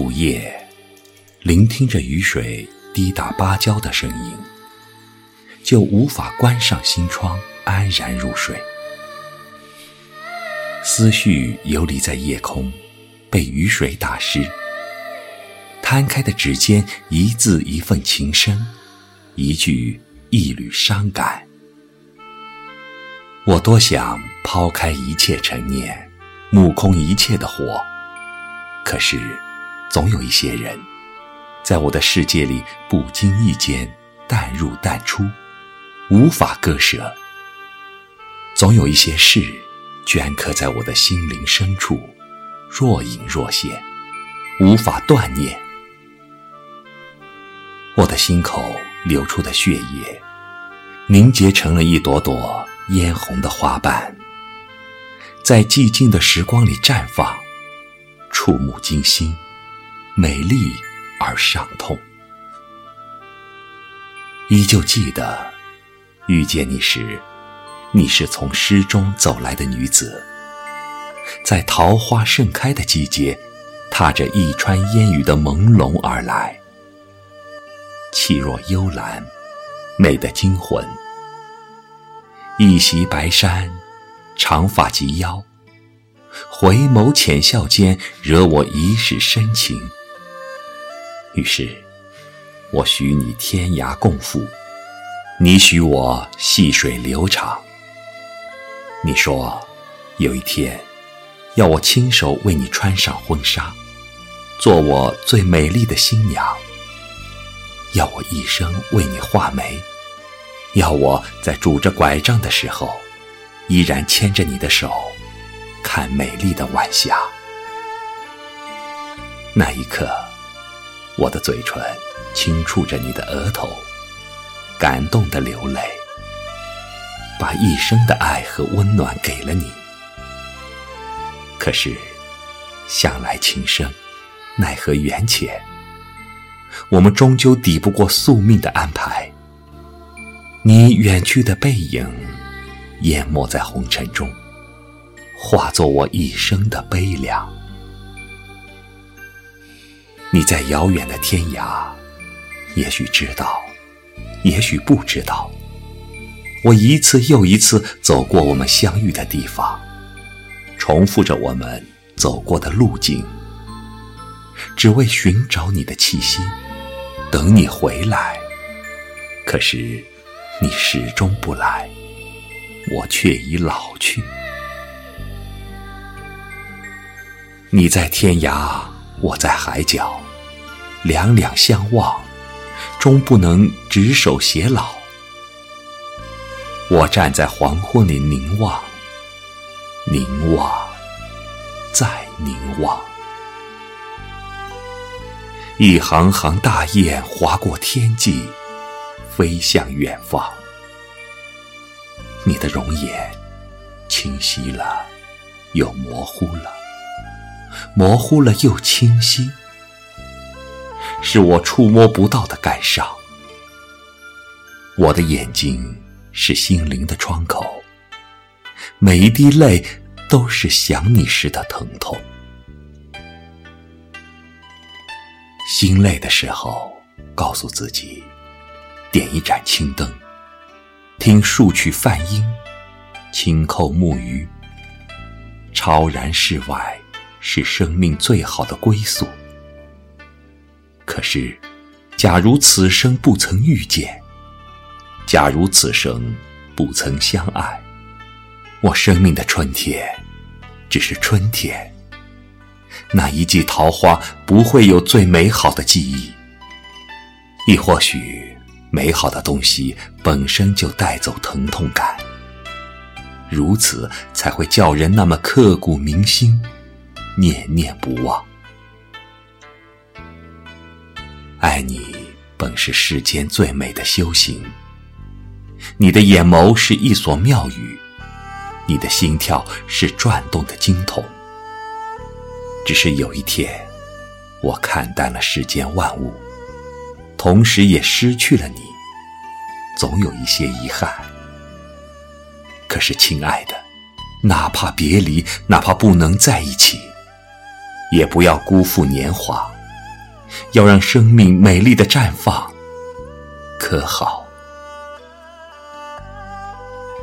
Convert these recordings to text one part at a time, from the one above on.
午夜，聆听着雨水滴打芭蕉的声音，就无法关上心窗安然入睡。思绪游离在夜空，被雨水打湿。摊开的指尖，一字一份情深，一句一缕伤感。我多想抛开一切陈念，目空一切的活，可是，总有一些人，在我的世界里不经意间淡入淡出，无法割舍。总有一些事。镌刻在我的心灵深处，若隐若现，无法断念。我的心口流出的血液，凝结成了一朵朵嫣红的花瓣，在寂静的时光里绽放，触目惊心，美丽而伤痛。依旧记得遇见你时。你是从诗中走来的女子，在桃花盛开的季节，踏着一川烟雨的朦胧而来，气若幽兰，美得惊魂。一袭白衫，长发及腰，回眸浅笑间，惹我一世深情。于是，我许你天涯共赴，你许我细水流长。你说，有一天，要我亲手为你穿上婚纱，做我最美丽的新娘；要我一生为你画眉；要我在拄着拐杖的时候，依然牵着你的手，看美丽的晚霞。那一刻，我的嘴唇轻触着你的额头，感动的流泪。把一生的爱和温暖给了你，可是向来情深，奈何缘浅。我们终究抵不过宿命的安排。你远去的背影，淹没在红尘中，化作我一生的悲凉。你在遥远的天涯，也许知道，也许不知道。我一次又一次走过我们相遇的地方，重复着我们走过的路径，只为寻找你的气息，等你回来。可是你始终不来，我却已老去。你在天涯，我在海角，两两相望，终不能执手偕老。我站在黄昏里凝望，凝望，再凝望。一行行大雁划过天际，飞向远方。你的容颜清晰了，又模糊了，模糊了又清晰，是我触摸不到的感伤。我的眼睛。是心灵的窗口，每一滴泪都是想你时的疼痛。心累的时候，告诉自己，点一盏青灯，听数曲梵音，轻叩木鱼。超然世外，是生命最好的归宿。可是，假如此生不曾遇见。假如此生不曾相爱，我生命的春天只是春天。那一季桃花不会有最美好的记忆，亦或许美好的东西本身就带走疼痛感，如此才会叫人那么刻骨铭心，念念不忘。爱你本是世间最美的修行。你的眼眸是一所庙宇，你的心跳是转动的经筒。只是有一天，我看淡了世间万物，同时也失去了你，总有一些遗憾。可是，亲爱的，哪怕别离，哪怕不能在一起，也不要辜负年华，要让生命美丽的绽放，可好？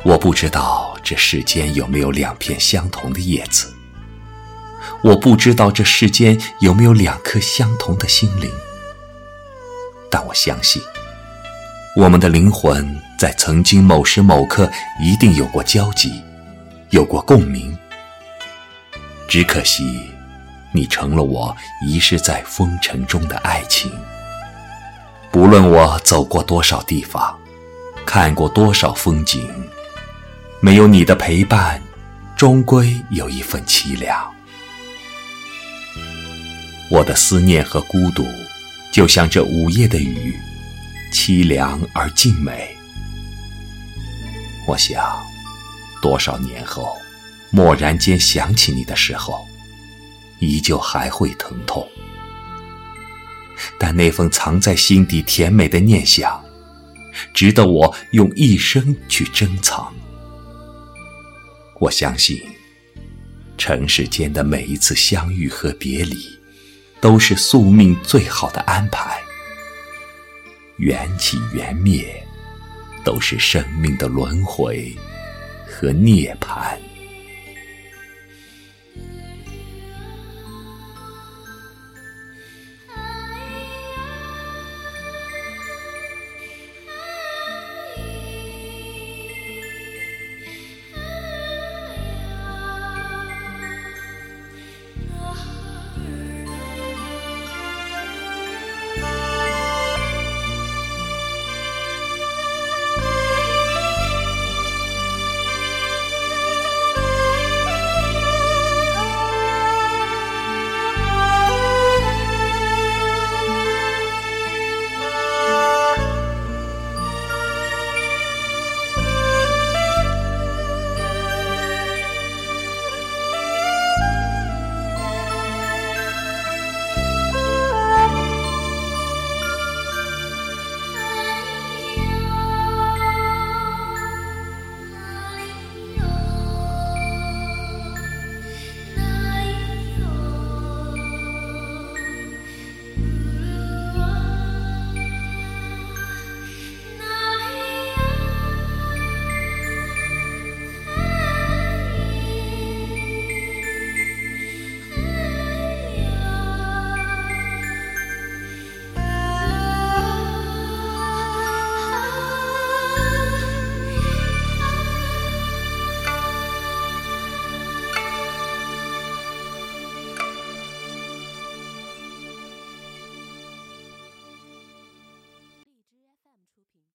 我不知道这世间有没有两片相同的叶子，我不知道这世间有没有两颗相同的心灵，但我相信，我们的灵魂在曾经某时某刻一定有过交集，有过共鸣。只可惜，你成了我遗失在风尘中的爱情。不论我走过多少地方，看过多少风景。没有你的陪伴，终归有一份凄凉。我的思念和孤独，就像这午夜的雨，凄凉而静美。我想，多少年后，蓦然间想起你的时候，依旧还会疼痛。但那份藏在心底甜美的念想，值得我用一生去珍藏。我相信，尘世间的每一次相遇和别离，都是宿命最好的安排。缘起缘灭，都是生命的轮回和涅槃。